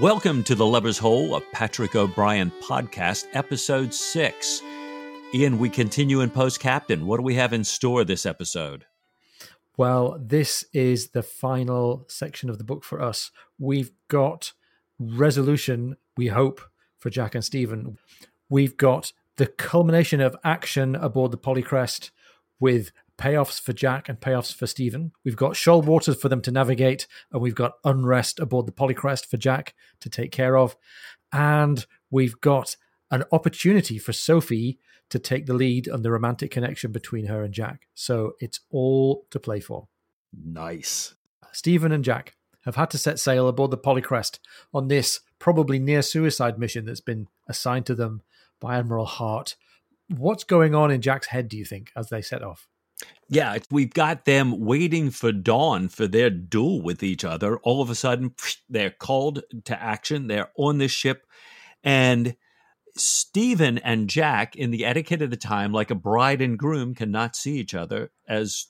Welcome to the Lubber's Hole, a Patrick O'Brian podcast, episode six. Ian, we continue in Post Captain. What do we have in store this episode? Well, this is the final section of the book for us. We've got resolution, we hope, for Jack and Stephen. We've got the culmination of action aboard the Polychrest with payoffs for Jack and payoffs for Stephen. We've got shoal waters for them to navigate, and we've got unrest aboard the Polychrest for Jack to take care of. And we've got an opportunity for Sophie to take the lead on the romantic connection between her and Jack. So it's all to play for. Nice. Stephen and Jack have had to set sail aboard the Polychrest on this probably near suicide mission that's been assigned to them by Admiral Harte. What's going on in Jack's head, do you think, as they set off? Yeah, we've got them waiting for dawn for their duel with each other. All of a sudden, they're called to action. They're on this ship. And Stephen and Jack, in the etiquette of the time, like a bride and groom, cannot see each other as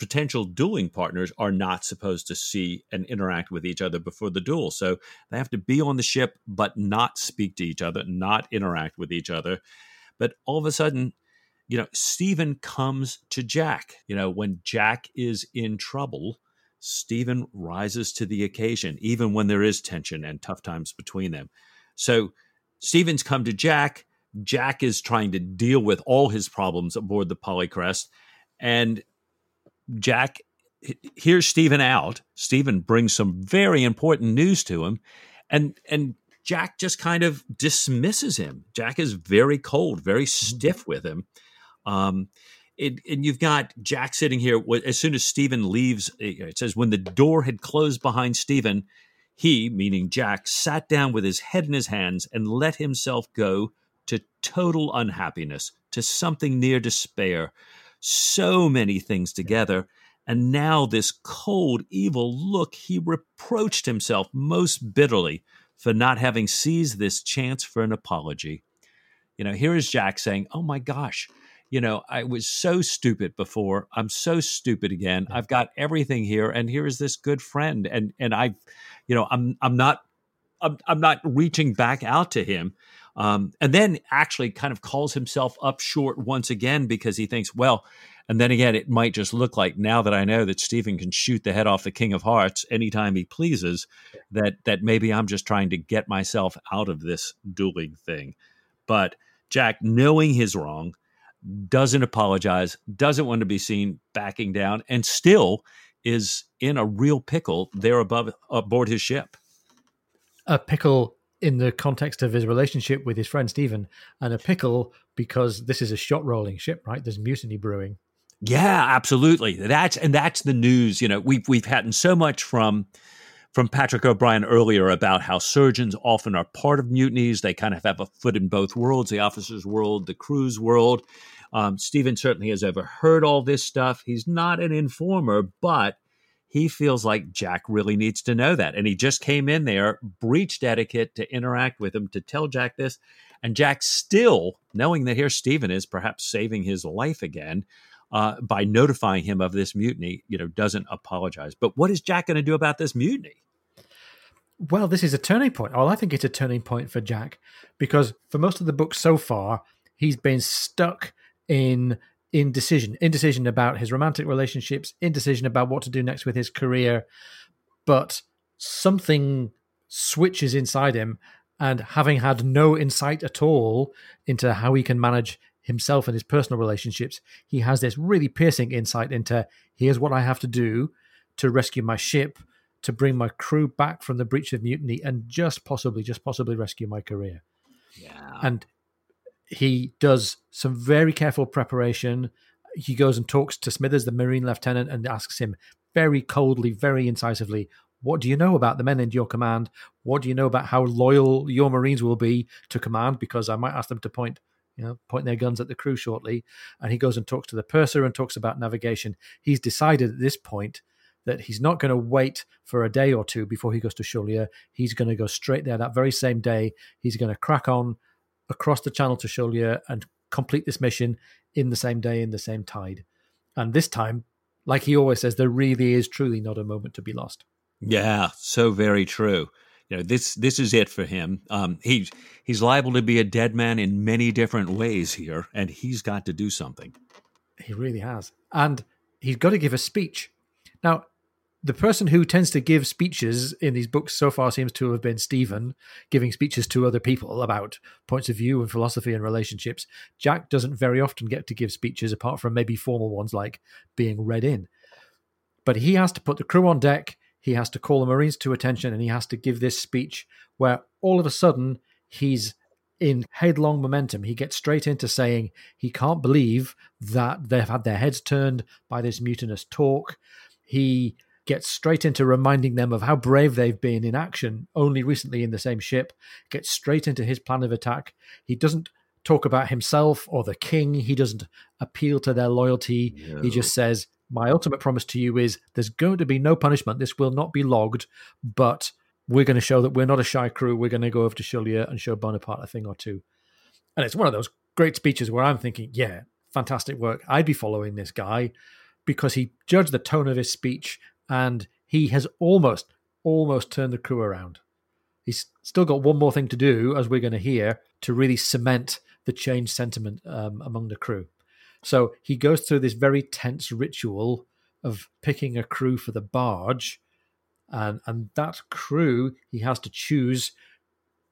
potential dueling partners are not supposed to see and interact with each other before the duel. So they have to be on the ship, but not speak to each other, not interact with each other. But all of a sudden, you know, Stephen comes to Jack. You know, when Jack is in trouble, Stephen rises to the occasion, even when there is tension and tough times between them. So Stephen's come to Jack. Jack is trying to deal with all his problems aboard the Polychrest. And Jack hears Stephen out. Stephen brings some very important news to him. And and Jack just kind of dismisses him. Jack is very cold, very mm-hmm. stiff with him. Um, it, and you've got Jack sitting here. As soon as Stephen leaves, it says when the door had closed behind Stephen, he, meaning Jack, sat down with his head in his hands and let himself go to total unhappiness, to something near despair. So many things together. And now, this cold, evil look, he reproached himself most bitterly for not having seized this chance for an apology. You know, here is Jack saying, Oh my gosh, you know, I was so stupid before. I'm so stupid again. I've got everything here, and here is this good friend, and and I, you know, I'm I'm not I'm, I'm not reaching back out to him. Um, and then actually kind of calls himself up short once again because he thinks, well, and then again, it might just look like now that I know that Stephen can shoot the head off the King of Hearts anytime he pleases, that that maybe I'm just trying to get myself out of this dueling thing. But Jack, knowing his wrong, doesn't apologize, doesn't want to be seen backing down, and still is in a real pickle there above aboard his ship. A pickle in the context of his relationship with his friend Stephen, and a pickle because this is a shot rolling ship, right? There's mutiny brewing. Yeah, absolutely. That's and that's the news. You know, we've we've had so much from from Patrick O'Brian earlier about how surgeons often are part of mutinies. They kind of have a foot in both worlds the officers' world, the crew's world. Um, Stephen certainly has overheard all this stuff. He's not an informer, but he feels like Jack really needs to know that. And he just came in there, breached etiquette to interact with him, to tell Jack this. And Jack still, knowing that here Stephen is perhaps saving his life again, uh, by notifying him of this mutiny, you know, doesn't apologize. But what is Jack going to do about this mutiny? Well, this is a turning point. Well, I think it's a turning point for Jack because for most of the book so far, he's been stuck in indecision, indecision about his romantic relationships, indecision about what to do next with his career. But something switches inside him, and having had no insight at all into how he can manage himself and his personal relationships, he has this really piercing insight into here's what I have to do to rescue my ship, to bring my crew back from the breach of mutiny, and just possibly, just possibly rescue my career. Yeah. And he does some very careful preparation. He goes and talks to Smithers, the Marine lieutenant, and asks him very coldly, very incisively, What do you know about the men in your command? What do you know about how loyal your Marines will be to command? Because I might ask them to point you know, their guns at the crew shortly. And he goes and talks to the purser and talks about navigation. He's decided at this point that he's not going to wait for a day or two before he goes to Chaulieu. He's going to go straight there that very same day. He's going to crack on across the channel to Chaulieu and complete this mission in the same day, in the same tide. And this time, like he always says, there really is truly not a moment to be lost. Yeah, so very true you know this this is it for him. Um, he's he's liable to be a dead man in many different ways here, and he's got to do something. He really has, and he's got to give a speech. Now, the person who tends to give speeches in these books so far seems to have been Stephen, giving speeches to other people about points of view and philosophy and relationships. Jack doesn't very often get to give speeches, apart from maybe formal ones like being read in. But he has to put the crew on deck he has to call the Marines to attention and he has to give this speech where all of a sudden he's in headlong momentum. He gets straight into saying he can't believe that they've had their heads turned by this mutinous talk. He gets straight into reminding them of how brave they've been in action only recently in the same ship, gets straight into his plan of attack. He doesn't talk about himself or the king, he doesn't appeal to their loyalty. No. He just says, my ultimate promise to you is there's going to be no punishment. This will not be logged, but we're going to show that we're not a shy crew. We're going to go over to Chaulieu and show Bonaparte a thing or two. And it's one of those great speeches where I'm thinking, yeah, fantastic work. I'd be following this guy because he judged the tone of his speech and he has almost, almost turned the crew around. He's still got one more thing to do, as we're going to hear, to really cement the change sentiment um, among the crew. So he goes through this very tense ritual of picking a crew for the barge, and and that crew he has to choose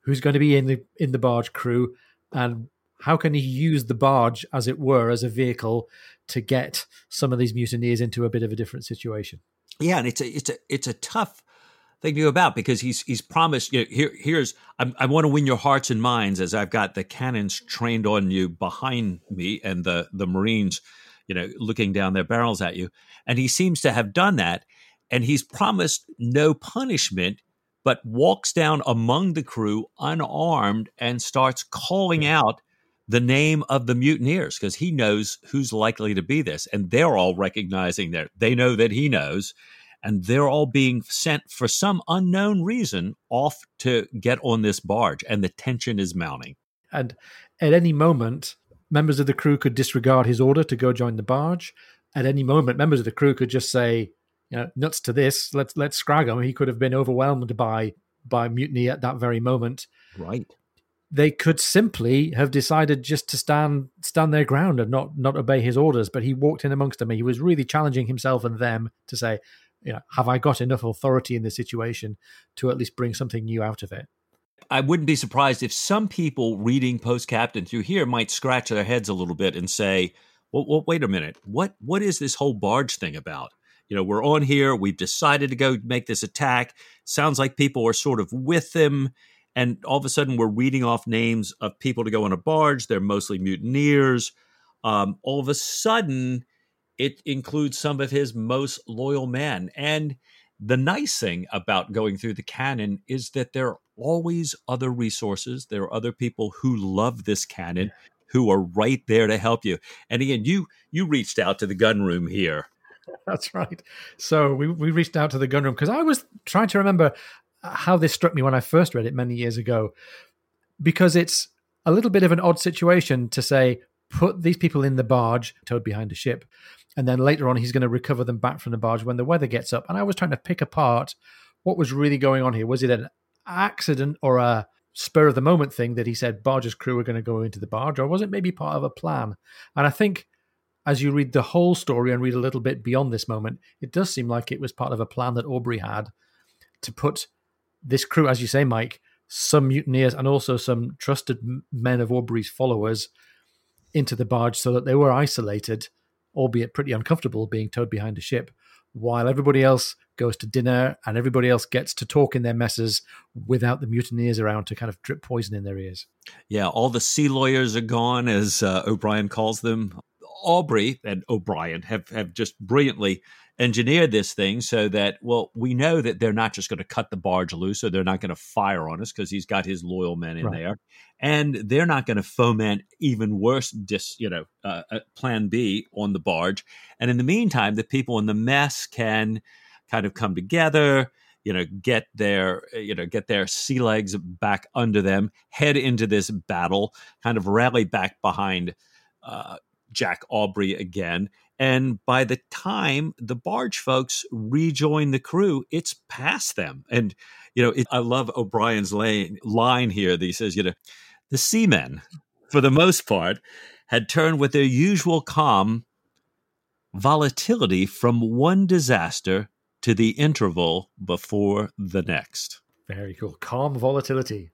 who's going to be in the in the barge crew, and how can he use the barge as it were as a vehicle to get some of these mutineers into a bit of a different situation. Yeah, and it's a it's a it's a tough thing to go about because he's he's promised you know, here here's I'm, i want to win your hearts and minds as I've got the cannons trained on you behind me and the the Marines you know looking down their barrels at you. And he seems to have done that and he's promised no punishment but walks down among the crew unarmed and starts calling out the name of the mutineers because he knows who's likely to be this and they're all recognizing that they know that he knows and they're all being sent for some unknown reason off to get on this barge, and the tension is mounting. And at any moment, members of the crew could disregard his order to go join the barge. At any moment, members of the crew could just say, you know, nuts to this, let's let's scrag him. He could have been overwhelmed by by mutiny at that very moment. Right. They could simply have decided just to stand stand their ground and not not obey his orders. But he walked in amongst them. He was really challenging himself and them to say, you know, have I got enough authority in the situation to at least bring something new out of it? I wouldn't be surprised if some people reading Post Captain through here might scratch their heads a little bit and say, well, well, wait a minute. What what is this whole barge thing about? You know, we're on here. We've decided to go make this attack. Sounds like people are sort of with them. And all of a sudden, we're reading off names of people to go on a barge. They're mostly mutineers. Um, all of a sudden, it includes some of his most loyal men. And the nice thing about going through the canon is that there are always other resources. There are other people who love this canon who are right there to help you. And again, you you reached out to the gun room here. That's right. So we we reached out to the gun room because I was trying to remember how this struck me when I first read it many years ago. Because it's a little bit of an odd situation to say, put these people in the barge towed behind a ship and then later on he's going to recover them back from the barge when the weather gets up. And I was trying to pick apart what was really going on here. Was it an accident or a spur of the moment thing that he said barge's crew are going to go into the barge, or was it maybe part of a plan? And I think as you read the whole story and read a little bit beyond this moment, it does seem like it was part of a plan that Aubrey had to put this crew, as you say, Mike, some mutineers and also some trusted men of Aubrey's followers into the barge so that they were isolated albeit pretty uncomfortable, being towed behind a ship, while everybody else goes to dinner and everybody else gets to talk in their messes without the mutineers around to kind of drip poison in their ears. Yeah, all the sea lawyers are gone, as uh, O'Brian calls them. Aubrey and O'Brian have, have just brilliantly engineered this thing so that, well, we know that they're not just going to cut the barge loose or they're not going to fire on us because he's got his loyal men in right. there. And they're not going to foment even worse, dis, you know, uh, uh, plan B on the barge. And in the meantime, the people in the mess can kind of come together you know get their you know get their sea legs back under them head into this battle kind of rally back behind uh, Jack Aubrey again. And by the time the barge folks rejoin the crew, it's past them. And, you know, it, I love O'Brian's lane, line here that he says, you know, the seamen, for the most part, had turned with their usual calm volatility from one disaster to the interval before the next. Very cool. Calm volatility.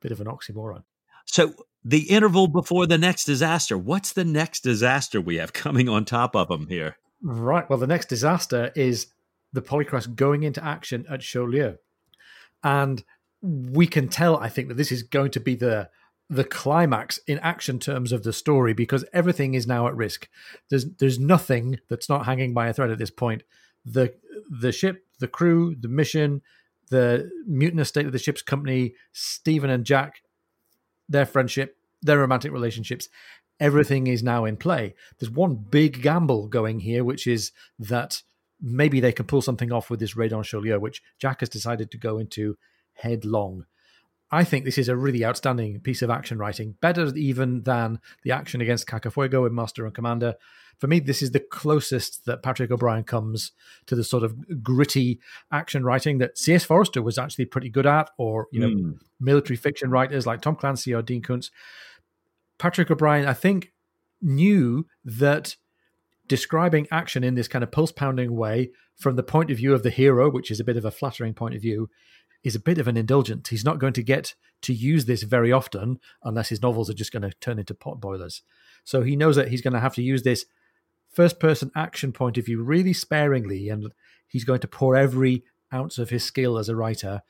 Bit of an oxymoron. So, the interval before the next disaster. What's the next disaster we have coming on top of them here? Right. Well, the next disaster is the Polychrest going into action at Chaulieu. And we can tell, I think, that this is going to be the the climax in action terms of the story because everything is now at risk. There's there's nothing that's not hanging by a thread at this point. The the ship, the crew, the mission, the mutinous state of the ship's company, Stephen and Jack, their friendship, their romantic relationships, everything is now in play. There's one big gamble going here, which is that maybe they can pull something off with this raid on Chaulieu, which Jack has decided to go into headlong. I think this is a really outstanding piece of action writing, better even than the action against Cacafuego in Master and Commander. For me, this is the closest that Patrick O'Brian comes to the sort of gritty action writing that C.S. Forester was actually pretty good at, or you know, mm. military fiction writers like Tom Clancy or Dean Koontz. Patrick O'Brian, I think, knew that describing action in this kind of pulse pounding way from the point of view of the hero, which is a bit of a flattering point of view, is a bit of an indulgent. He's not going to get to use this very often unless his novels are just going to turn into pot boilers. So he knows that he's going to have to use this first person action point of view really sparingly, and he's going to pour every ounce of his skill as a writer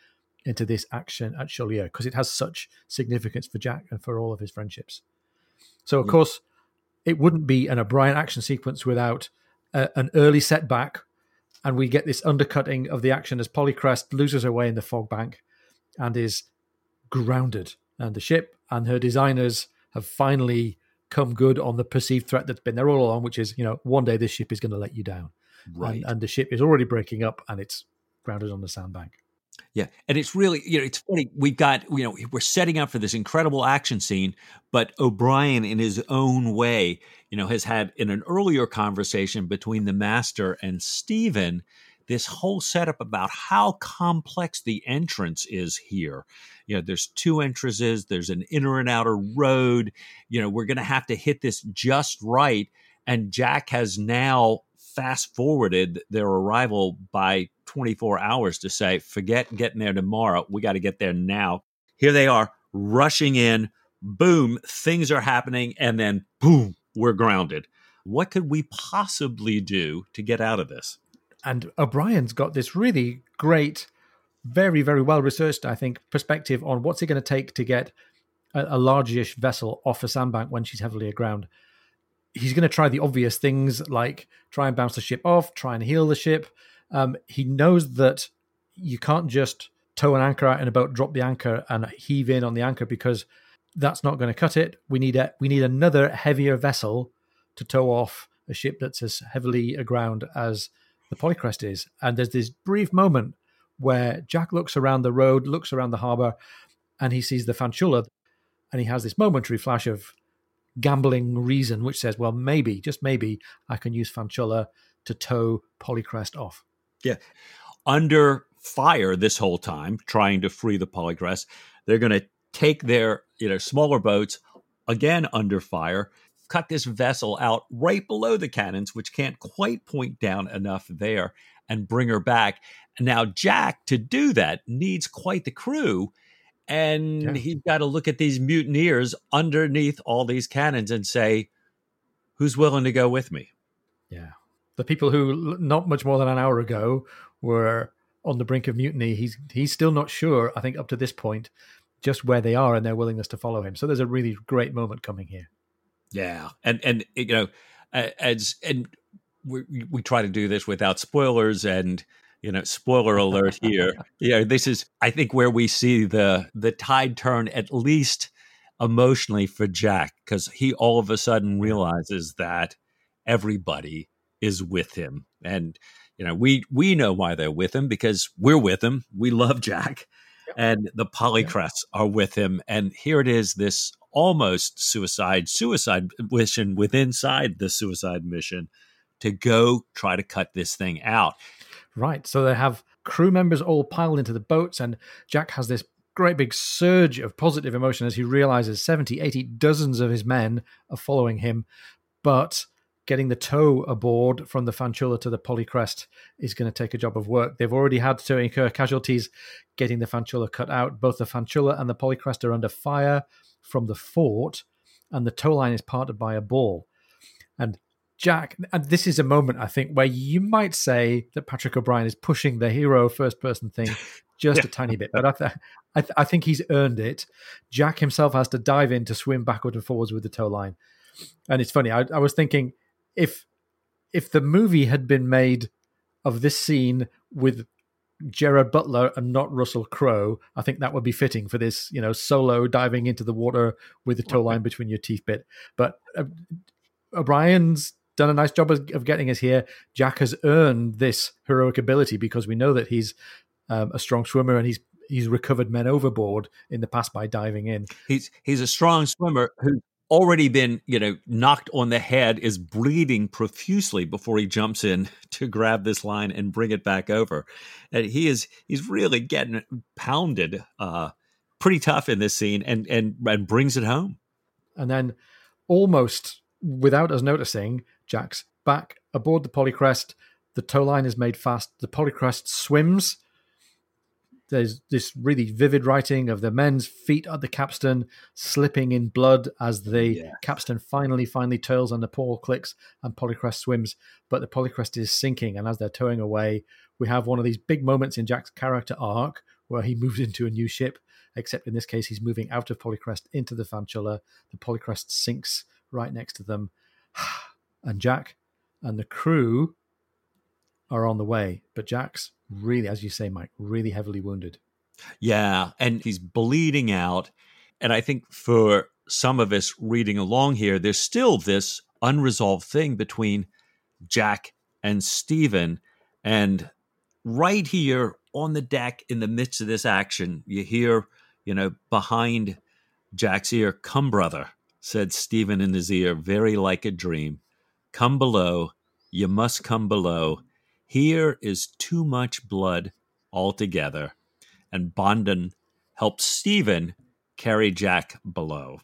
into this action at Chaulieu because it has such significance for Jack and for all of his friendships. So, of yeah. course, it wouldn't be an O'Brian action sequence without a, an early setback and we get this undercutting of the action as Polychrest loses her way in the fog bank and is grounded. And the ship and her designers have finally come good on the perceived threat that's been there all along, which is, you know, one day this ship is going to let you down. Right. And, and the ship is already breaking up and it's grounded on the sandbank. Yeah, and it's really you know it's funny we've got you know we're setting up for this incredible action scene, but O'Brian, in his own way you know has had in an earlier conversation between the master and Stephen this whole setup about how complex the entrance is here. You know, there's two entrances, there's an inner and outer road. You know, we're going to have to hit this just right. And Jack has now fast forwarded their arrival by 24 hours to say, forget getting there tomorrow. We got to get there now. Here they are rushing in. Boom, things are happening. And then boom, we're grounded. What could we possibly do to get out of this? And O'Brian's got this really great, very, very well researched, I think, perspective on what's it going to take to get a, a large-ish vessel off a sandbank when she's heavily aground. He's going to try the obvious things like try and bounce the ship off, try and heel the ship, um, he knows that you can't just tow an anchor out in a boat, drop the anchor, and heave in on the anchor because that's not going to cut it. We need a we need another heavier vessel to tow off a ship that's as heavily aground as the Polychrest is. And there's this brief moment where Jack looks around the road, looks around the harbour, and he sees the Fanciulla, and he has this momentary flash of gambling reason, which says, well, maybe, just maybe, I can use Fanciulla to tow Polychrest off. Yeah. Under fire this whole time, trying to free the Polychrest. They're going to take their you know smaller boats again under fire, cut this vessel out right below the cannons, which can't quite point down enough there, and bring her back. Now Jack to do that needs quite the crew. And yeah. he's got to look at these mutineers underneath all these cannons and say, Who's willing to go with me? Yeah the people who not much more than an hour ago were on the brink of mutiny. He's he's still not sure. I think up to this point, just where they are and their willingness to follow him. So there's a really great moment coming here. Yeah, and and you know, as and we we try to do this without spoilers and you know spoiler alert here yeah this is i think where we see the the tide turn at least emotionally for jack because he all of a sudden realizes that everybody is with him. And you know, we we know why they're with him because we're with him. We love Jack. Yep. And the Polychrests yep. are with him. And here it is, this almost suicide, suicide mission within inside the suicide mission to go try to cut this thing out. Right. So they have crew members all piled into the boats, and Jack has this great big surge of positive emotion as he realizes 70, 80 dozens of his men are following him. But getting the tow aboard from the Fanciulla to the Polychrest is going to take a job of work. They've already had to incur casualties getting the Fanciulla cut out. Both the Fanciulla and the Polychrest are under fire from the fort, and the tow line is parted by a ball. And Jack, and this is a moment I think where you might say that Patrick O'Brian is pushing the hero first person thing just yeah. a tiny bit, but I, th- I, th- I, think he's earned it. Jack himself has to dive in to swim backward and forwards with the tow line, and it's funny. I, I was thinking if if the movie had been made of this scene with Gerard Butler and not Russell Crowe, I think that would be fitting for this, you know, solo diving into the water with the tow line between your teeth bit. But uh, O'Brian's done a nice job of, of, getting us here. Jack has earned this heroic ability because we know that he's um, a strong swimmer and he's he's recovered men overboard in the past by diving in. He's he's a strong swimmer who's already been you know knocked on the head, is bleeding profusely before he jumps in to grab this line and bring it back over. And he is he's really getting pounded, uh, pretty tough in this scene, and and and brings it home. And then almost without us noticing, Jack's back aboard the Polychrest. The tow line is made fast. The Polychrest swims. There's this really vivid writing of the men's feet at the capstan slipping in blood as the yeah. capstan finally, finally turns and the pawl clicks and Polychrest swims. But the Polychrest is sinking, and as they're towing away, we have one of these big moments in Jack's character arc where he moves into a new ship. Except in this case, he's moving out of Polychrest into the Fanciulla. The Polychrest sinks right next to them. and Jack and the crew are on the way. But Jack's really, as you say, Mike, really heavily wounded. Yeah, and he's bleeding out. And I think for some of us reading along here, there's still this unresolved thing between Jack and Stephen. And right here on the deck, in the midst of this action, you hear, you know, behind Jack's ear, come, brother, said Stephen in his ear, very like a dream. Come below. You must come below. Here is too much blood altogether. And Bonden helps Stephen carry Jack below.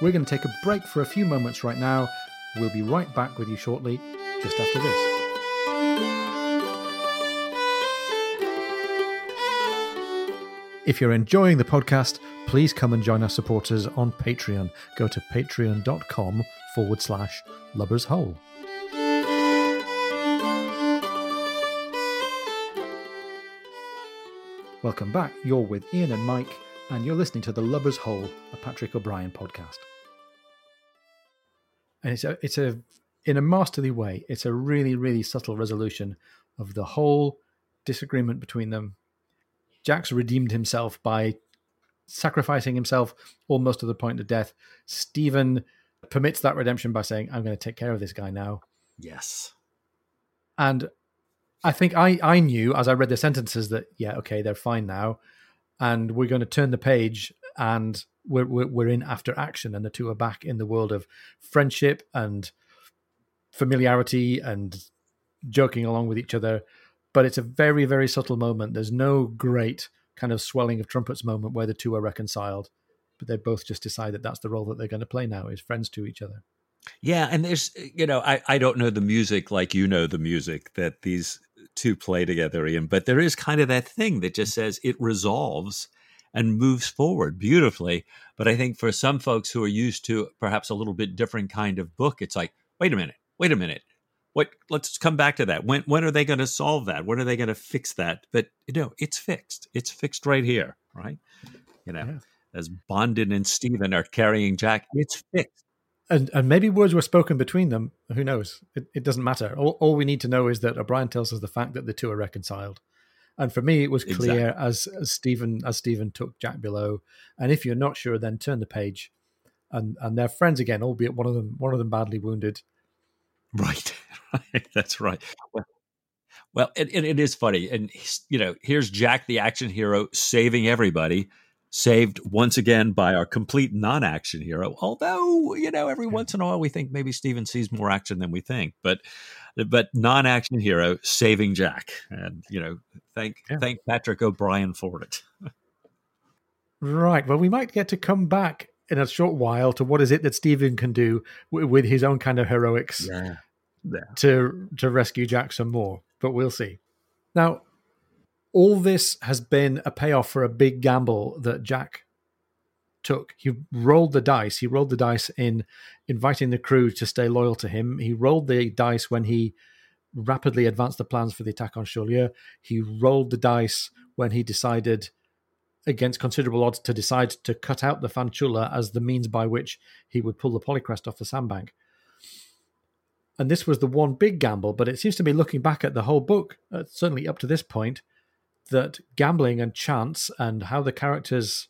We're going to take a break for a few moments right now. We'll be right back with you shortly, just after this. If you're enjoying the podcast, please come and join our supporters on Patreon. Go to patreon.com forward slash lubbers hole. Welcome back. You're with Ian and Mike, and you're listening to The Lubber's Hole, a Patrick O'Brian podcast. And it's a, it's a, in a masterly way, it's a really, really subtle resolution of the whole disagreement between them Jack's redeemed himself by sacrificing himself almost to the point of death. Stephen permits that redemption by saying, I'm going to take care of this guy now. Yes. And I think I, I knew as I read the sentences that, yeah, okay, they're fine now. And we're going to turn the page and we're, we're, we're in after action. And the two are back in the world of friendship and familiarity and joking along with each other but it's a very very subtle moment there's no great kind of swelling of trumpets moment where the two are reconciled but they both just decide that that's the role that they're going to play now is friends to each other. Yeah and there's you know i i don't know the music like you know the music that these two play together ian but there is kind of that thing that just says it resolves and moves forward beautifully. But i think for some folks who are used to perhaps a little bit different kind of book it's like wait a minute wait a minute what let's come back to that. When when are they going to solve that? When are they going to fix that? But you know it's fixed. It's fixed right here right? You know yeah. as bonden and stephen are carrying jack it's fixed. And and maybe words were spoken between them. Who knows? It, it doesn't matter. All, all we need to know is that o'brian tells us the fact that the two are reconciled. And for me it was clear exactly. as, as stephen as stephen took jack below. And if you're not sure then turn the page. And and they're friends again albeit one of them one of them badly wounded Right, right. That's right. Well, Well, it, it, it is funny, and you know, here's Jack, the action hero, saving everybody, saved once again by our complete non-action hero. Although, you know, every once in a while we think maybe Stephen sees more action than we think, but but non-action hero saving Jack, and you know, thank yeah. thank Patrick O'Brian for it. right. Well, we might get to come back in a short while to what is it that Stephen can do w- with his own kind of heroics yeah. Yeah. to to rescue Jack some more. But we'll see. Now, all this has been a payoff for a big gamble that Jack took. He rolled the dice. He rolled the dice in inviting the crew to stay loyal to him. He rolled the dice when he rapidly advanced the plans for the attack on Chaulieu. He rolled the dice when he decided against considerable odds to decide to cut out the Fanciulla as the means by which he would pull the Polychrest off the sandbank. And this was the one big gamble, but it seems to me, looking back at the whole book, uh, certainly up to this point, that gambling and chance and how the characters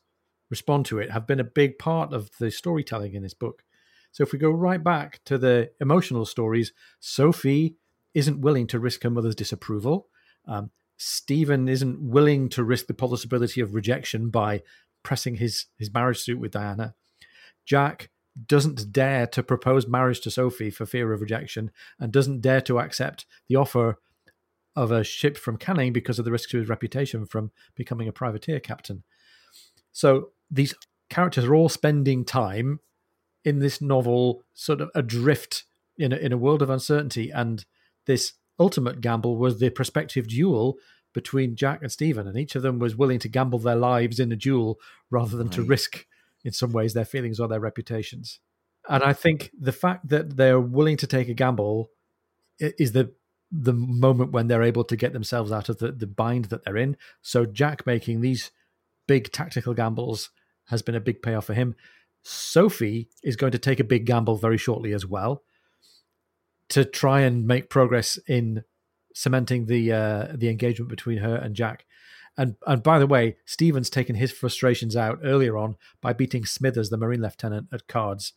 respond to it have been a big part of the storytelling in this book. So if we go right back to the emotional stories, Sophie isn't willing to risk her mother's disapproval. Um, Stephen isn't willing to risk the possibility of rejection by pressing his, his marriage suit with Diana. Jack doesn't dare to propose marriage to Sophie for fear of rejection and doesn't dare to accept the offer of a ship from Canning because of the risk to his reputation from becoming a privateer captain. So these characters are all spending time in this novel, sort of adrift in a, in a world of uncertainty, and this ultimate gamble was the prospective duel between Jack and Stephen, and each of them was willing to gamble their lives in a duel rather than right. to risk, in some ways, their feelings or their reputations. And I think the fact that they're willing to take a gamble is the the moment when they're able to get themselves out of the, the bind that they're in. So Jack making these big tactical gambles has been a big payoff for him. Sophie is going to take a big gamble very shortly as well to try and make progress in cementing the uh, the engagement between her and Jack. And and by the way, Stephen's taken his frustrations out earlier on by beating Smithers, the Marine lieutenant, at cards.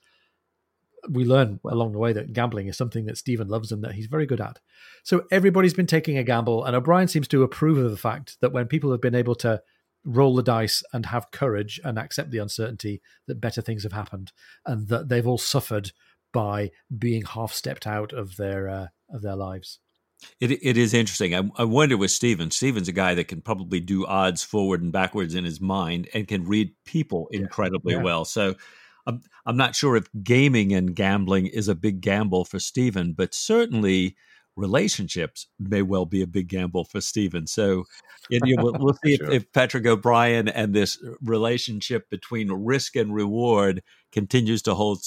We learn along the way that gambling is something that Stephen loves and that he's very good at. So everybody's been taking a gamble, and O'Brian seems to approve of the fact that when people have been able to roll the dice and have courage and accept the uncertainty, that better things have happened, and that they've all suffered by being half stepped out of their uh, of their lives. It it is interesting. I, I wonder with Stephen. Stephen's a guy that can probably do odds forward and backwards in his mind and can read people incredibly yeah. well. So I'm I'm not sure if gaming and gambling is a big gamble for Stephen, but certainly relationships may well be a big gamble for Stephen. So you know, we'll, we'll, see sure. if, if, Patrick O'Brian and this relationship between risk and reward continues to hold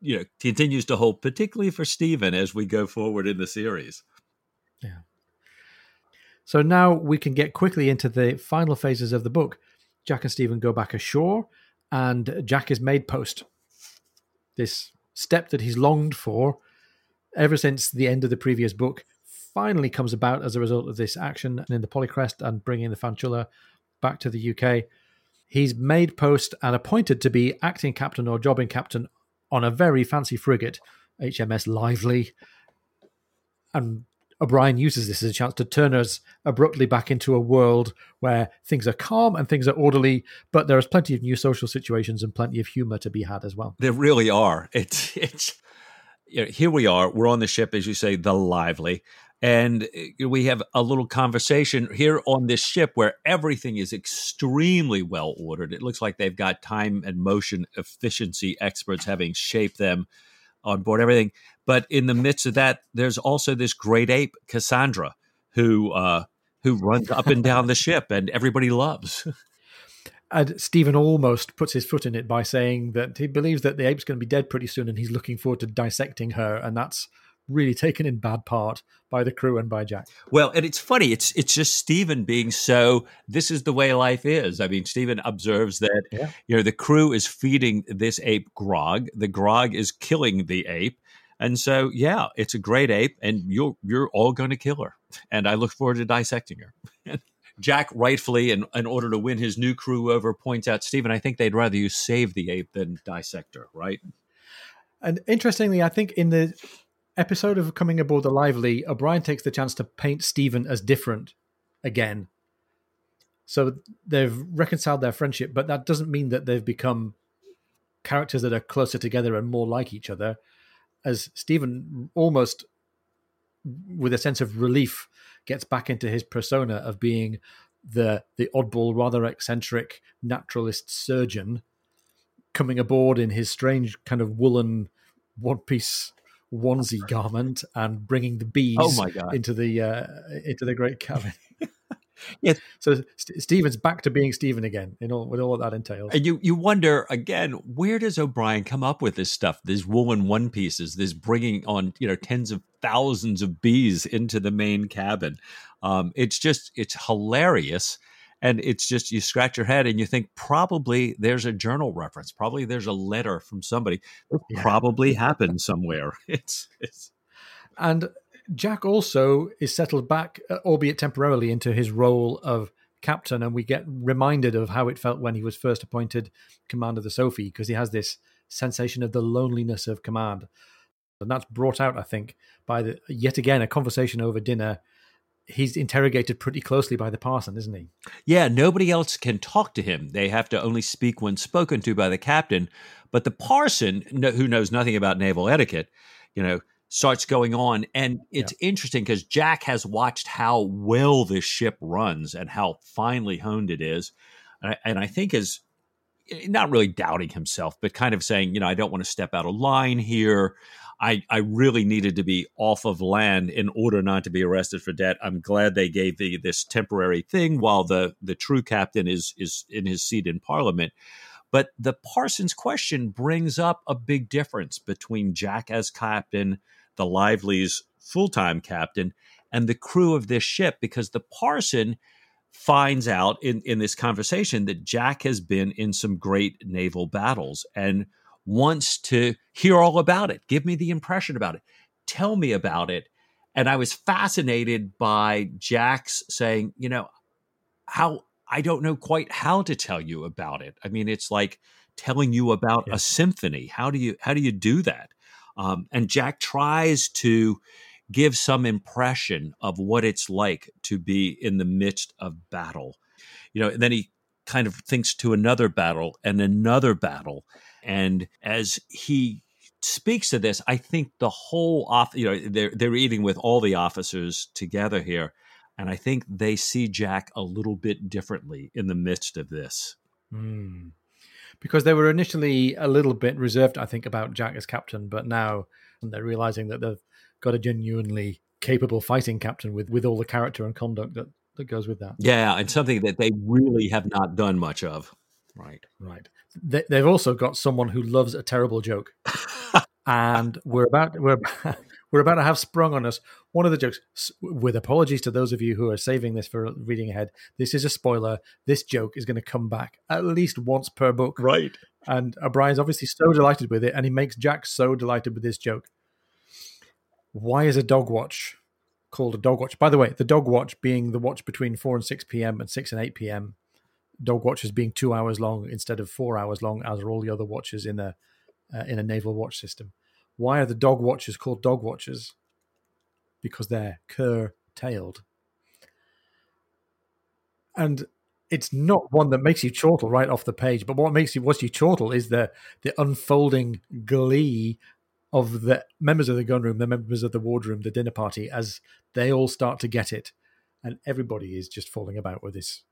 you know continues to hold particularly for Stephen as we go forward in the series. Yeah. So now we can get quickly into the final phases of the book. Jack and Stephen go back ashore, and Jack is made post. This step that he's longed for ever since the end of the previous book finally comes about as a result of this action in the Polychrest and bringing the Fanciulla back to the UK. He's made post and appointed to be acting captain or jobbing captain on a very fancy frigate, HMS Lively. And O'Brian uses this as a chance to turn us abruptly back into a world where things are calm and things are orderly, but there is plenty of new social situations and plenty of humor to be had as well. There really are. It's it's you know, here we are. We're on the ship, as you say, the Lively, and uh, we have a little conversation here on this ship where everything is extremely well ordered. It looks like they've got time and motion efficiency experts having shaped them on board everything. But in the midst of that, there's also this great ape, Cassandra, who uh, who runs up and down the ship, and everybody loves. And Stephen almost puts his foot in it by saying that he believes that the ape's going to be dead pretty soon, and he's looking forward to dissecting her, and that's really taken in bad part by the crew and by Jack. Well, and it's funny. It's it's just Stephen being so. This is the way life is. I mean, Stephen observes that yeah. you know the crew is feeding this ape grog. The grog is killing the ape, and so yeah, it's a great ape, and you're you're all going to kill her. And I look forward to dissecting her. Jack rightfully, in, in order to win his new crew over, points out, Stephen. I think they'd rather you save the ape than dissect her, right? And interestingly, I think in the episode of Coming Aboard the Lively, uh, O'Brian takes the chance to paint Stephen as different again. So they've reconciled their friendship, but that doesn't mean that they've become characters that are closer together and more like each other. As Stephen almost, with a sense of relief, gets back into his persona of being the the oddball, rather eccentric naturalist surgeon coming aboard in his strange kind of woolen one piece onesie garment and bringing the bees Oh my God. into the uh, into the great cabin. Yes. So St- Stephen's back to being Stephen again, in all with all that entails. And you you wonder again, where does O'Brian come up with this stuff? These woolen one pieces, this bringing on you know tens of thousands of bees into the main cabin. Um, it's just it's hilarious, and it's just you scratch your head and you think probably there's a journal reference, probably there's a letter from somebody. It Yeah. probably happened somewhere. It's it's And Jack also is settled back, uh, albeit temporarily, into his role of captain, and we get reminded of how it felt when he was first appointed commander of the Sophie, because he has this sensation of the loneliness of command, and that's brought out, I think, by the yet again a conversation over dinner. He's interrogated pretty closely by the parson, isn't he? Yeah, nobody else can talk to him. They have to only speak when spoken to by the captain. But the parson, no, who knows nothing about naval etiquette, you know, starts going on. And it's interesting because Jack has watched how well this ship runs and how finely honed it is. And I, and I think is eh, not really doubting himself, but kind of saying, you know, I don't want to step out of line here. I, I really needed to be off of land in order not to be arrested for debt. I'm glad they gave me this temporary thing while the, the true captain is is in his seat in Parliament. But the Parsons question brings up a big difference between Jack as captain, the Lively's full time captain, and the crew of this ship, because the parson finds out in, in this conversation that Jack has been in some great naval battles and wants to hear all about it. Give me the impression about it. Tell me about it. And I was fascinated by Jack's saying, you know, how I don't know quite how to tell you about it. I mean, it's like telling you about Yeah. a symphony. How do you how do you do that? Um, and Jack tries to give some impression of what it's like to be in the midst of battle. You know, and then he kind of thinks to another battle and another battle. And as he speaks to this, I think the whole off, you know, they're they're eating with all the officers together here. And I think they see Jack a little bit differently in the midst of this. Hmm. Because they were initially a little bit reserved, I think, about Jack as captain, but now they're realizing that they've got a genuinely capable fighting captain with, with all the character and conduct that, that goes with that. Yeah, and something that they really have not done much of. Right. Right. They, they've also got someone who loves a terrible joke, and we're about we're we're about to have sprung on us one of the jokes. With apologies to those of you who are saving this for reading ahead, this is a spoiler. This joke is going to come back at least once per book, Right. and uh, O'Brian's obviously so delighted with it, and he makes Jack so delighted with this joke. Why is a dog watch called a dog watch? By the way, the dog watch being the watch between four and six p.m. and six and eight p.m. Dog watches being two hours long instead of four hours long, as are all the other watches in a uh, in a naval watch system. Why are the dog watches called dog watches? Because they're curtailed. And it's not one that makes you chortle right off the page, but what makes you what you chortle is the the unfolding glee of the members of the gunroom, the members of the wardroom, the dinner party, as they all start to get it, and everybody is just falling about with this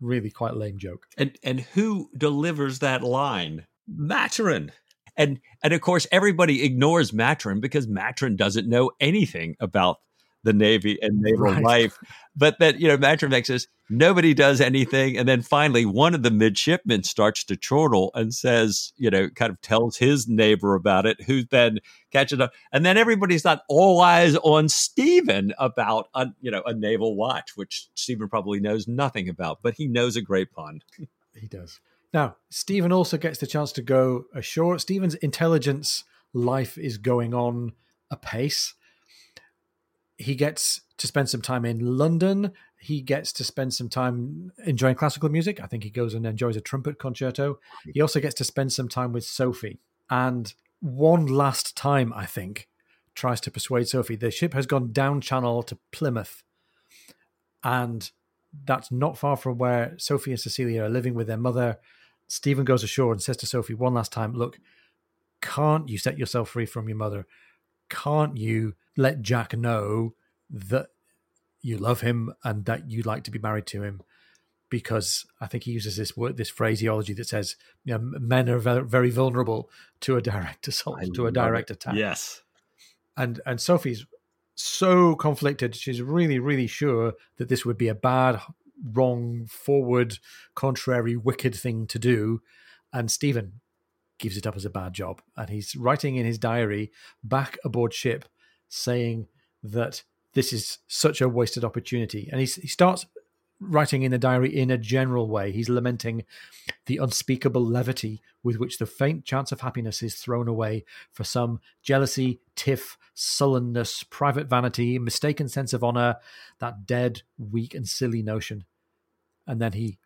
really quite lame joke. And and who delivers that line? Maturin. And and of course everybody ignores Maturin because Maturin doesn't know anything about the Navy and naval Right. life. But that, you know, makes us nobody does anything. And then finally one of the midshipmen starts to chortle and says, you know, kind of tells his neighbor about it, who then catches up. And then everybody's not all eyes on Stephen about a you know, a naval watch, which Stephen probably knows nothing about, but he knows a great pun. He does. Now, Stephen also gets the chance to go ashore. Stephen's intelligence life is going on apace. He gets to spend some time in London. He gets to spend some time enjoying classical music. I think he goes and enjoys a trumpet concerto. He also gets to spend some time with Sophie. And one last time, I think, tries to persuade Sophie. The ship has gone down channel to Plymouth, and that's not far from where Sophie and Cecilia are living with their mother. Stephen goes ashore and says to Sophie one last time, Look, can't you set yourself free from your mother? Can't you let Jack know that you love him and that you'd like to be married to him? Because I think he uses this word, this phraseology that says, you know, men are very, very vulnerable to a direct assault, I to a direct it. attack Yes. and and Sophie's so conflicted. She's really, really sure that this would be a bad, wrong, forward, contrary, wicked thing to do. And Stephen gives it up as a bad job, and he's writing in his diary back aboard ship, saying that this is such a wasted opportunity. And he's, he starts writing in the diary in a general way. He's lamenting the unspeakable levity with which the faint chance of happiness is thrown away for some jealousy, tiff, sullenness, private vanity, mistaken sense of honor, that dead, weak, and silly notion. And then he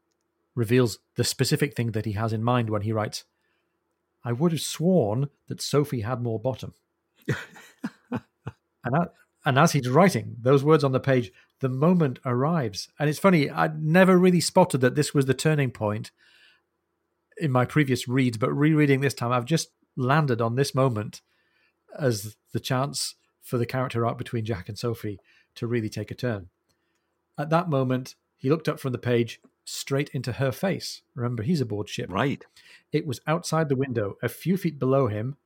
reveals the specific thing that he has in mind when he writes, I would have sworn that Sophie had more bottom. and, that, and as he's writing those words on the page, the moment arrives. And it's funny, I'd never really spotted that this was the turning point in my previous reads, but rereading this time, I've just landed on this moment as the chance for the character arc between Jack and Sophie to really take a turn. At that moment, he looked up from the page straight into her face. Remember, he's aboard ship. Right. It was outside the window, a few feet below him,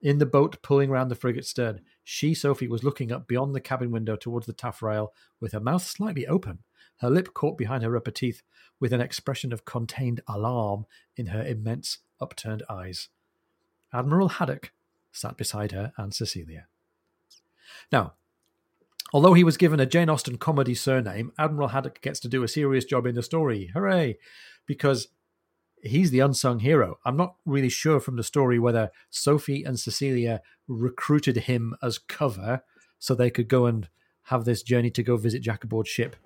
in the boat pulling round the frigate's stern. She, Sophie, was looking up beyond the cabin window towards the taffrail with her mouth slightly open, her lip caught behind her upper teeth, with an expression of contained alarm in her immense upturned eyes. Admiral Haddock sat beside her and Cecilia. Now, although he was given a Jane Austen comedy surname, Admiral Haddock gets to do a serious job in the story. Hooray! Because he's the unsung hero. I'm not really sure from the story whether Sophie and Cecilia recruited him as cover so they could go and have this journey to go visit Jack aboard ship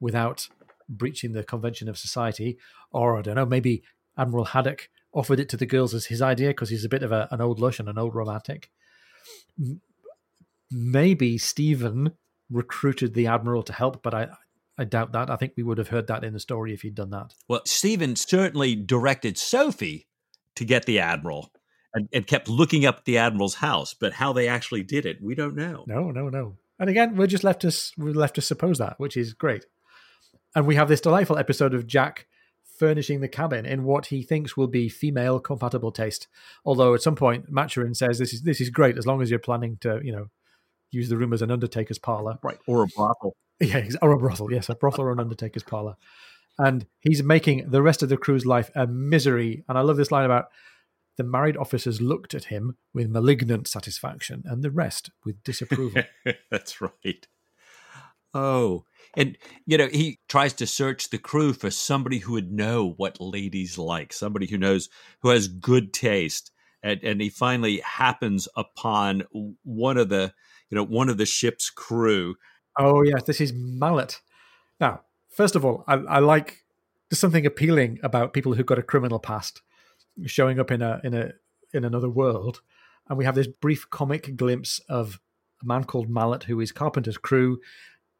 without breaching the convention of society. Or I don't know, maybe Admiral Haddock offered it to the girls as his idea because he's a bit of a, an old lush and an old romantic. Maybe Stephen recruited the admiral to help, but I I doubt that. I think we would have heard that in the story if he'd done that. Well, Stephen certainly directed Sophie to get the admiral and, and kept looking up the admiral's house, but how they actually did it, we don't know. No, no, no. And again, we're just left to we're left to suppose that, which is great. And we have this delightful episode of Jack furnishing the cabin in what he thinks will be female compatible taste. Although at some point, Maturin says this is this is great as long as you're planning to you know use the room as an undertaker's parlor. Right. Or a brothel. Yeah, or a brothel. Yes, a brothel or an undertaker's parlor. And he's making the rest of the crew's life a misery. And I love this line about the married officers looked at him with malignant satisfaction, and the rest with disapproval. That's right. Oh, and you know, he tries to search the crew for somebody who would know what ladies like, somebody who knows who has good taste. And and he finally happens upon one of the, you know, one of the ship's crew. oh yes, this is Mallet. Now, first of all, I, I like there's something appealing about people who've got a criminal past showing up in a in a in another world, and we have this brief comic glimpse of a man called Mallet who is Carpenter's crew.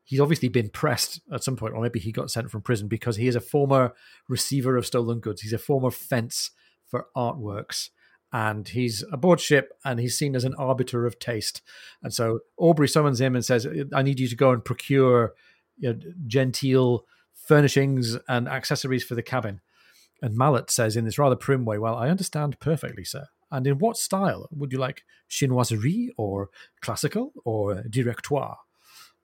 He's obviously been pressed at some point, or maybe he got sent from prison because he is a former receiver of stolen goods. He's a former fence for artworks, and he's aboard ship and he's seen as an arbiter of taste. And so Aubrey summons him and says, "I need you to go and procure you know, genteel furnishings and accessories for the cabin." And Mallet says in this rather prim way, Well, I understand perfectly, sir. And in what style? Would you like chinoiserie or classical or directoire?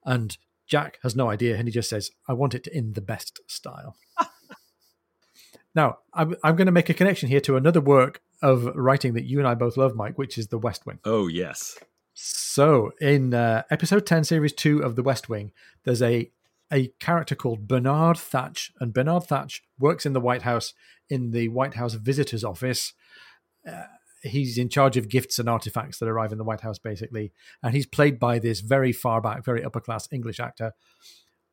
And Jack has no idea, and he just says, I want it in the best style. Now, I'm, I'm going to make a connection here to another work of writing that you and I both love, Mike, which is The West Wing. Oh yes. So, in uh, episode 10, series 2 of The West Wing, there's a a character called Bernard Thatch, and Bernard Thatch works in the White House in the White House visitors office. Uh, he's in charge of gifts and artifacts that arrive in the White House, basically, and he's played by this very far back, very upper class English actor.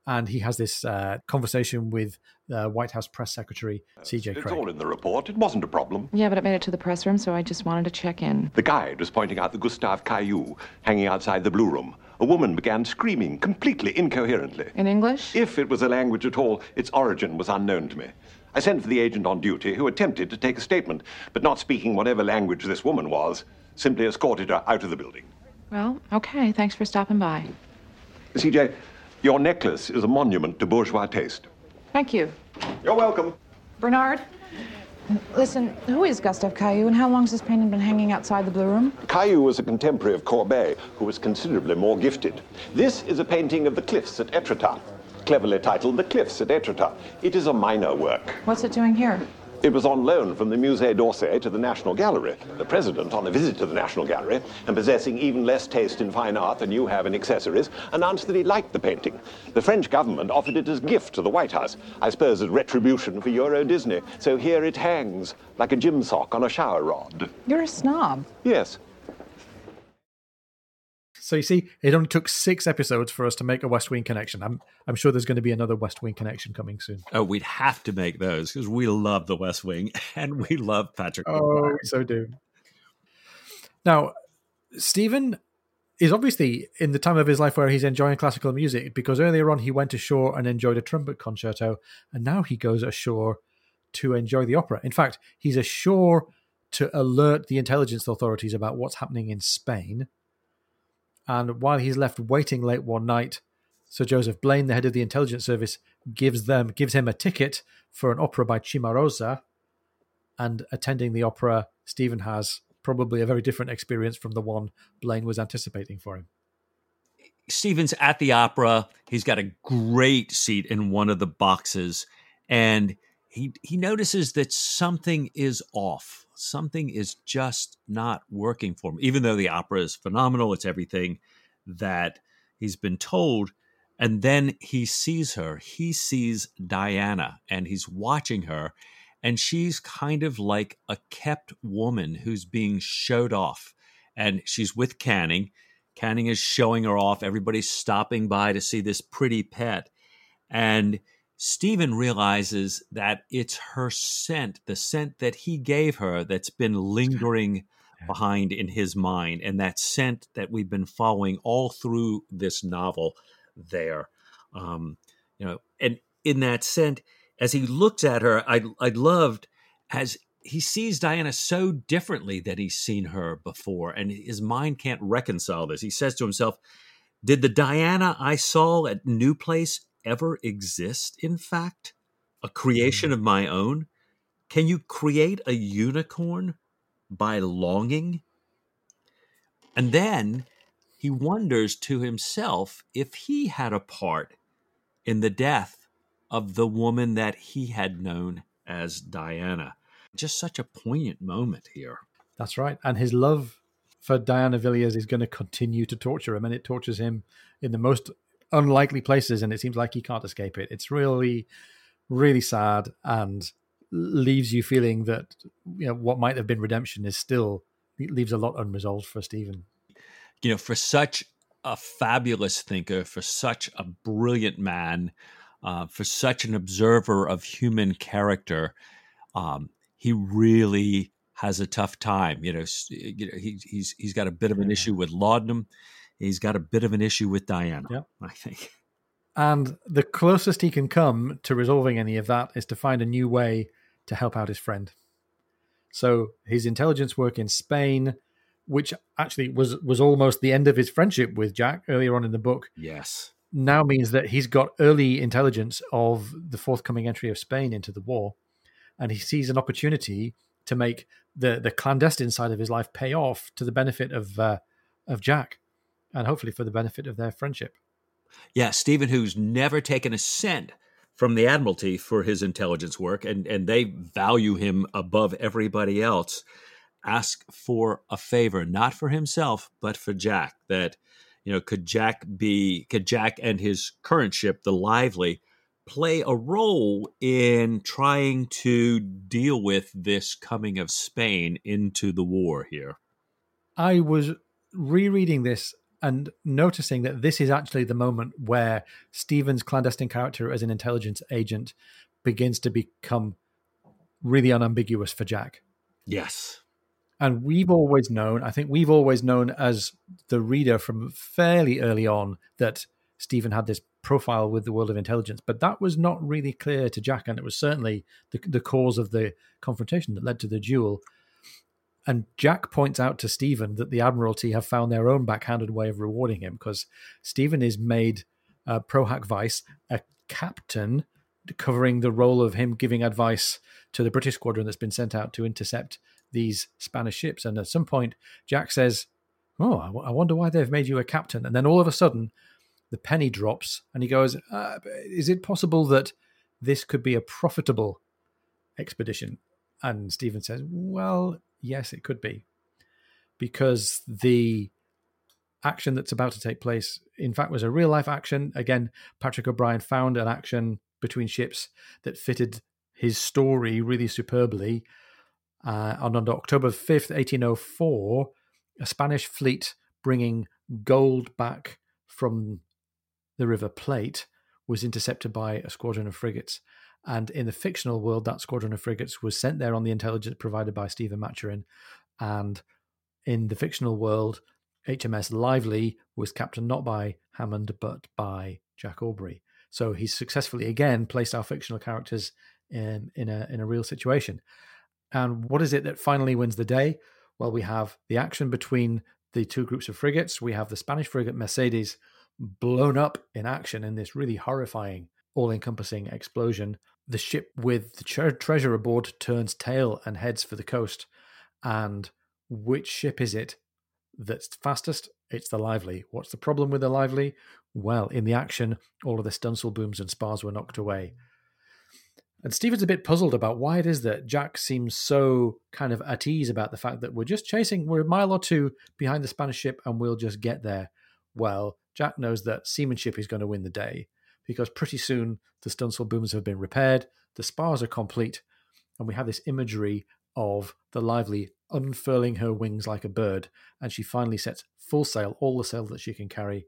And he has this uh, conversation with the White House press secretary C.J. It's all in the report. It wasn't a problem. Yeah, but it made it to the press room, so I just wanted to check in. The guide was pointing out the Gustave Caillou hanging outside the Blue Room. A woman began screaming completely incoherently. In English? If it was a language at all, its origin was unknown to me. I sent for the agent on duty, who attempted to take a statement, but not speaking whatever language this woman was, simply escorted her out of the building. Well, okay. Thanks for stopping by. CJ, your necklace is a monument to bourgeois taste. Thank you. You're welcome. Bernard? Listen, who is Gustave Caillou and how long has this painting been hanging outside the Blue Room? Caillou was a contemporary of Courbet, who was considerably more gifted. This is a painting of the cliffs at Etretat, cleverly titled The Cliffs at Etretat. It is a minor work. What's it doing here? It was on loan from the Musée d'Orsay to the National Gallery. The president, on a visit to the National Gallery, and possessing even less taste in fine art than you have in accessories, announced that he liked the painting. The French government offered it as gift to the White House, I suppose as retribution for Euro Disney. So here it hangs, like a gym sock on a shower rod. You're a snob. Yes, So you see, it only took six episodes for us to make a West Wing connection. I'm I'm sure there's going to be another West Wing connection coming soon. Oh, we'd have to make those because we love the West Wing and we love Patrick. Oh, we so do. Now, Stephen is obviously in the time of his life where he's enjoying classical music because earlier on he went ashore and enjoyed a trumpet concerto, and now he goes ashore to enjoy the opera. In fact, he's ashore to alert the intelligence authorities about what's happening in Spain. And while he's left waiting late one night, Sir Joseph Blaine, the head of the intelligence service, gives them gives him a ticket for an opera by Cimarosa, and attending the opera, Stephen has probably a very different experience from the one Blaine was anticipating for him. Stephen's at the opera. He's got a great seat in one of the boxes, and he he notices that something is off. Something is just not working for him. Even though the opera is phenomenal, it's everything that he's been told. And then he sees her. He sees Diana, and he's watching her, and she's kind of like a kept woman who's being showed off. And she's with Canning. Canning is showing her off. Everybody's stopping by to see this pretty pet. And Stephen realizes that it's her scent, the scent that he gave her, that's been lingering behind in his mind. And that scent that we've been following all through this novel there. Um, you know, and in that scent, as he looks at her, I, I loved as he sees Diana so differently that he's seen her before, and his mind can't reconcile this. He says to himself, Did the Diana I saw at New Place ever exist, in fact? A creation mm. of my own? Can you create a unicorn by longing? And then he wonders to himself if he had a part in the death of the woman that he had known as Diana just such a poignant moment here. That's right. And his love for Diana Villiers is going to continue to torture him, and it tortures him in the most unlikely places, and it seems like he can't escape it. It's really, really sad and leaves you feeling that you know what might have been redemption is still leaves a lot unresolved for Stephen. You know, for such a fabulous thinker, for such a brilliant man, uh, for such an observer of human character, um, he really has a tough time. You know, you know he, he's he's got a bit of an issue with laudanum. He's got a bit of an issue with Diana. Yeah. I think. And the closest he can come to resolving any of that is to find a new way to help out his friend. So his intelligence work in Spain, which actually was was almost the end of his friendship with Jack earlier on in the book, Yes. now means that he's got early intelligence of the forthcoming entry of Spain into the war, and he sees an opportunity to make the the clandestine side of his life pay off to the benefit of uh, of Jack, and hopefully for the benefit of their friendship. Yeah, Stephen, who's never taken a cent from the Admiralty for his intelligence work, and, and they value him above everybody else, ask for a favor, not for himself, but for Jack. That, you know, could Jack be, could Jack and his current ship, the Lively, play a role in trying to deal with this coming of Spain into the war here? I was rereading this and noticing that this is actually the moment where Stephen's clandestine character as an intelligence agent begins to become really unambiguous for Jack. Yes. And we've always known, I think we've always known as the reader from fairly early on that Stephen had this profile with the world of intelligence, but that was not really clear to Jack, and it was certainly the, the cause of the confrontation that led to the duel. And Jack points out to Stephen that the Admiralty have found their own backhanded way of rewarding him because Stephen is made uh, Pro Hac Vice a captain, covering the role of him giving advice to the British squadron that's been sent out to intercept these Spanish ships. And at some point, Jack says, Oh, I, w- I wonder why they've made you a captain. And then all of a sudden, the penny drops and he goes, uh, Is it possible that this could be a profitable expedition? And Stephen says, Well, yes, it could be. Because the action that's about to take place, in fact, was a real life action. Again, Patrick O'Brian found an action between ships that fitted his story really superbly. Uh, on, on October 5th, 1804, a Spanish fleet bringing gold back from the River Plate was intercepted by a squadron of frigates. And in the fictional world, that squadron of frigates was sent there on the intelligence provided by Stephen Maturin. And in the fictional world, HMS Lively was captained not by Hammond, but by Jack Aubrey. So he's successfully again placed our fictional characters in, in a in a real situation. And what is it that finally wins the day? Well, we have the action between the two groups of frigates. We have the Spanish frigate Mercedes blown up in action in this really horrifying, all encompassing explosion. The ship with the treasure aboard turns tail and heads for the coast. And which ship is it that's fastest? It's the Lively. What's the problem with the Lively? Well, in the action, all of the stunsail booms and spars were knocked away. And Stephen's a bit puzzled about why it is that Jack seems so kind of at ease about the fact that we're just chasing, we're a mile or two behind the Spanish ship and we'll just get there. Well, Jack knows that seamanship is going to win the day because pretty soon the stunsail booms have been repaired, the spars are complete, and we have this imagery of the lively unfurling her wings like a bird, and she finally sets full sail, all the sail that she can carry,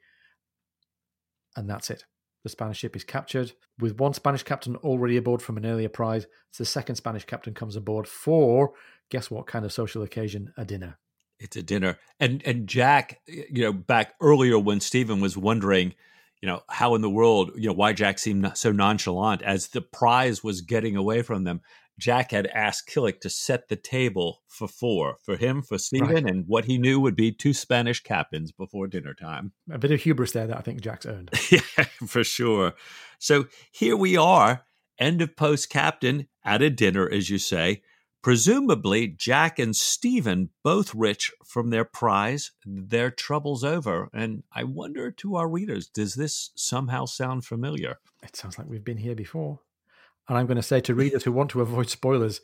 and that's it. The Spanish ship is captured, with one Spanish captain already aboard from an earlier prize. The second Spanish captain comes aboard for, guess what kind of social occasion? A dinner. It's a dinner. And and Jack, you know, back earlier when Stephen was wondering, you know, how in the world, you know, why Jack seemed so nonchalant as the prize was getting away from them. Jack had asked Killick to set the table for four for him, for Stephen, right. and what he knew would be two Spanish captains before dinner time. A bit of hubris there that I think Jack's earned. yeah, for sure. So here we are, end of post captain at a dinner, as you say. Presumably, Jack and Stephen both rich from their prize, their troubles over. And I wonder to our readers, does this somehow sound familiar? It sounds like we've been here before. And I'm going to say to readers who want to avoid spoilers,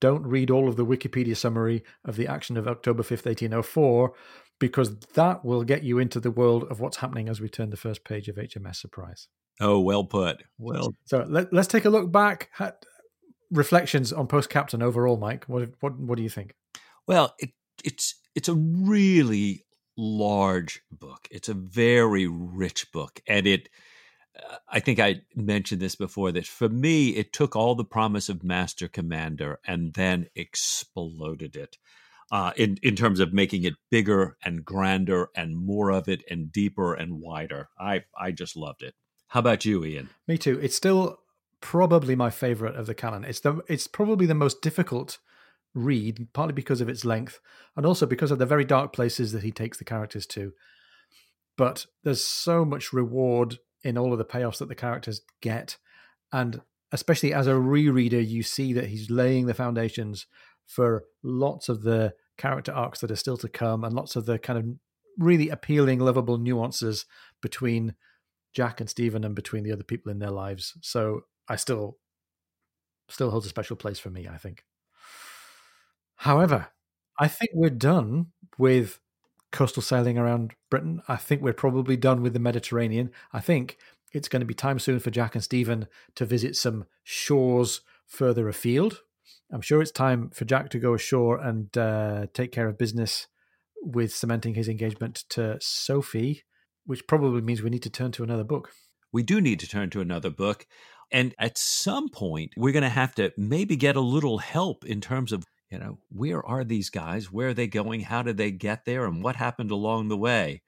don't read all of the Wikipedia summary of the action of October 5th, 1804, because that will get you into the world of what's happening as we turn the first page of HMS Surprise. Oh, well put. Well, so let, us take a look back at reflections on Post Captain overall, Mike. What what what do you think? Well, it, it's it's a really large book. It's a very rich book, and it I think I mentioned this before that for me, it took all the promise of Master Commander and then exploded it uh, in, in terms of making it bigger and grander and more of it and deeper and wider. I, I just loved it. How about you, Ian? Me too. It's still probably my favorite of the canon. It's the it's probably the most difficult read, partly because of its length and also because of the very dark places that he takes the characters to. But there's so much reward in all of the payoffs that the characters get. And especially as a rereader, you see that he's laying the foundations for lots of the character arcs that are still to come and lots of the kind of really appealing, lovable nuances between Jack and Stephen and between the other people in their lives. So I still still holds a special place for me, I think. However, I think we're done with coastal sailing around Britain. I think we're probably done with the Mediterranean. I think it's going to be time soon for Jack and Stephen to visit some shores further afield. I'm sure it's time for Jack to go ashore and uh, take care of business with cementing his engagement to Sophie, which probably means we need to turn to another book. We do need to turn to another book. And at some point, we're going to have to maybe get a little help in terms of, you know, where are these guys? Where are they going? How did they get there? And what happened along the way?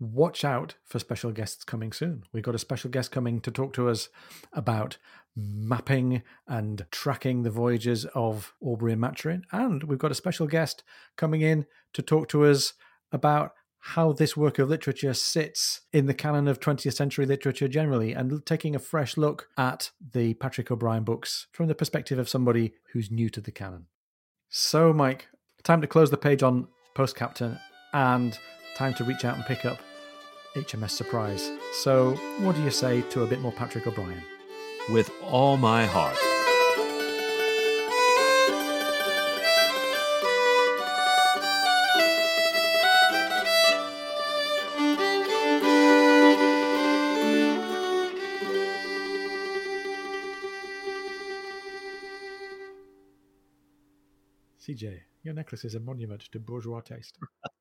Watch out for special guests coming soon. We've got a special guest coming to talk to us about mapping and tracking the voyages of Aubrey and Maturin. And we've got a special guest coming in to talk to us about how this work of literature sits in the canon of 20th century literature generally and taking a fresh look at the Patrick O'Brian books from the perspective of somebody who's new to the canon. So, Mike, time to close the page on Post Captain and time to reach out and pick up HMS Surprise. So, what do you say to a bit more Patrick O'Brian? With all my heart. CJ, your necklace is a monument to bourgeois taste.